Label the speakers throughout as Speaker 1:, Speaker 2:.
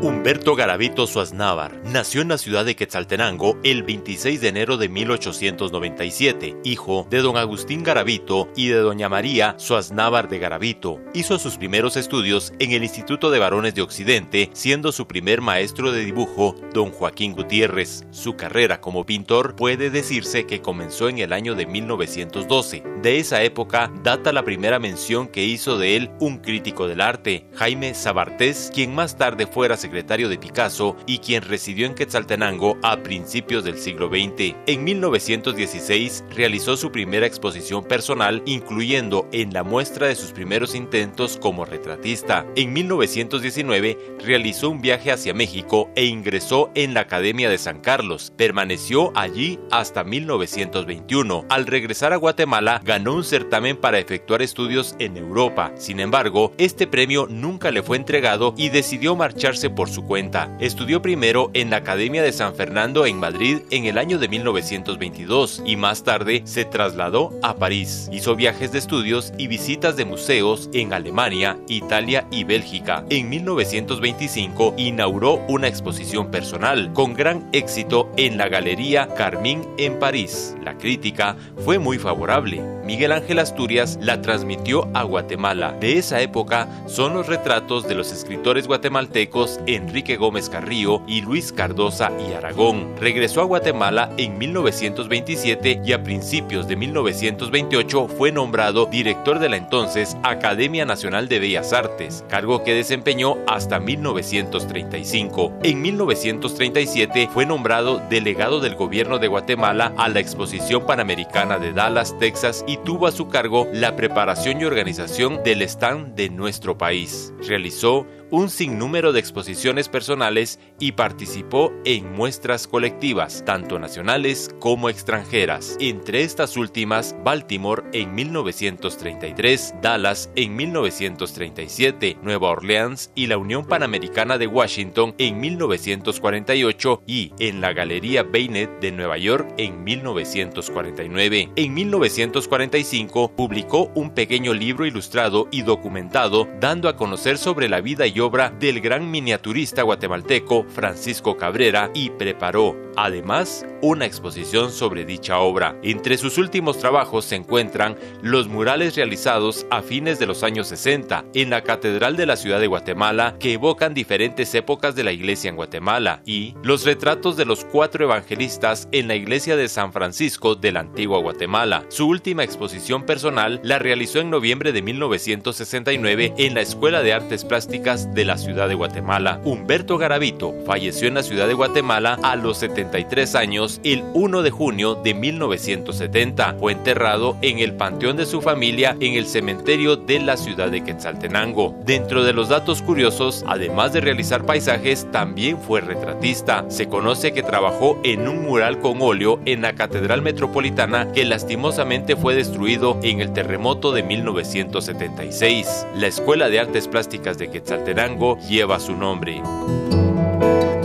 Speaker 1: Humberto Garavito Suaznávar nació en la ciudad de Quetzaltenango el 26 de enero de 1897, hijo de don Agustín Garavito y de doña María Suaznávar de Garavito. Hizo sus primeros estudios en el Instituto de Varones de Occidente, siendo su primer maestro de dibujo don Joaquín Gutiérrez. Su carrera como pintor puede decirse que comenzó en el año de 1912. De esa época data la primera mención que hizo de él un crítico del arte, Jaime Sabartés, quien más tarde fuera secretario de Picasso y quien residió en Quetzaltenango a principios del siglo XX. En 1916 realizó su primera exposición personal, incluyendo en la muestra de sus primeros intentos como retratista. En 1919 realizó un viaje hacia México e ingresó en la Academia de San Carlos. Permaneció allí hasta 1921. Al regresar a Guatemala, ganó un certamen para efectuar estudios en Europa. Sin embargo, este premio nunca le fue entregado y decidió marcharse por su cuenta. Estudió primero en la Academia de San Fernando en Madrid en el año de 1922 y más tarde se trasladó a París. Hizo viajes de estudios y visitas de museos en Alemania, Italia y Bélgica. En 1925 inauguró una exposición personal con gran éxito en la Galería Carmín en París. La crítica fue muy favorable. Miguel Ángel Asturias la transmitió a Guatemala. De esa época son los retratos de los escritores guatemaltecos Enrique Gómez Carrillo y Luis Cardosa y Aragón. Regresó a Guatemala en 1927 y a principios de 1928 fue nombrado director de la entonces Academia Nacional de Bellas Artes, cargo que desempeñó hasta 1935. En 1937 fue nombrado delegado del gobierno de Guatemala a la Exposición Panamericana de Dallas, Texas y tuvo a su cargo la preparación y organización del stand de nuestro país. Realizó un sinnúmero de exposiciones personales y participó en muestras colectivas, tanto nacionales como extranjeras. Entre estas últimas, Baltimore en 1933, Dallas en 1937, Nueva Orleans y la Unión Panamericana de Washington en 1948 y en la Galería Bennett de Nueva York en 1949. En 1945 publicó un pequeño libro ilustrado y documentado dando a conocer sobre la vida y obra del gran miniaturista guatemalteco Francisco Cabrera y preparó, además, una exposición sobre dicha obra. Entre sus últimos trabajos se encuentran los murales realizados a fines de los años 60 en la Catedral de la Ciudad de Guatemala que evocan diferentes épocas de la iglesia en Guatemala y los retratos de los cuatro evangelistas en la iglesia de San Francisco de la antigua Guatemala. Su última exposición personal la realizó en noviembre de 1969 en la Escuela de Artes Plásticas de la ciudad de Guatemala. Humberto Garavito falleció en la ciudad de Guatemala a los 73 años el 1 de junio de 1970. Fue enterrado en el panteón de su familia en el cementerio de la ciudad de Quetzaltenango. Dentro de los datos curiosos, además de realizar paisajes, también fue retratista. Se conoce que trabajó en un mural con óleo en la Catedral Metropolitana que lastimosamente fue destruido en el terremoto de 1976. La Escuela de Artes Plásticas de Quetzaltenango lleva su nombre.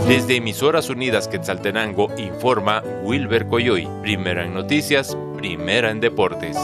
Speaker 1: Desde Emisoras Unidas Quetzaltenango informa Wilber Coyoy, primera en noticias, primera en deportes.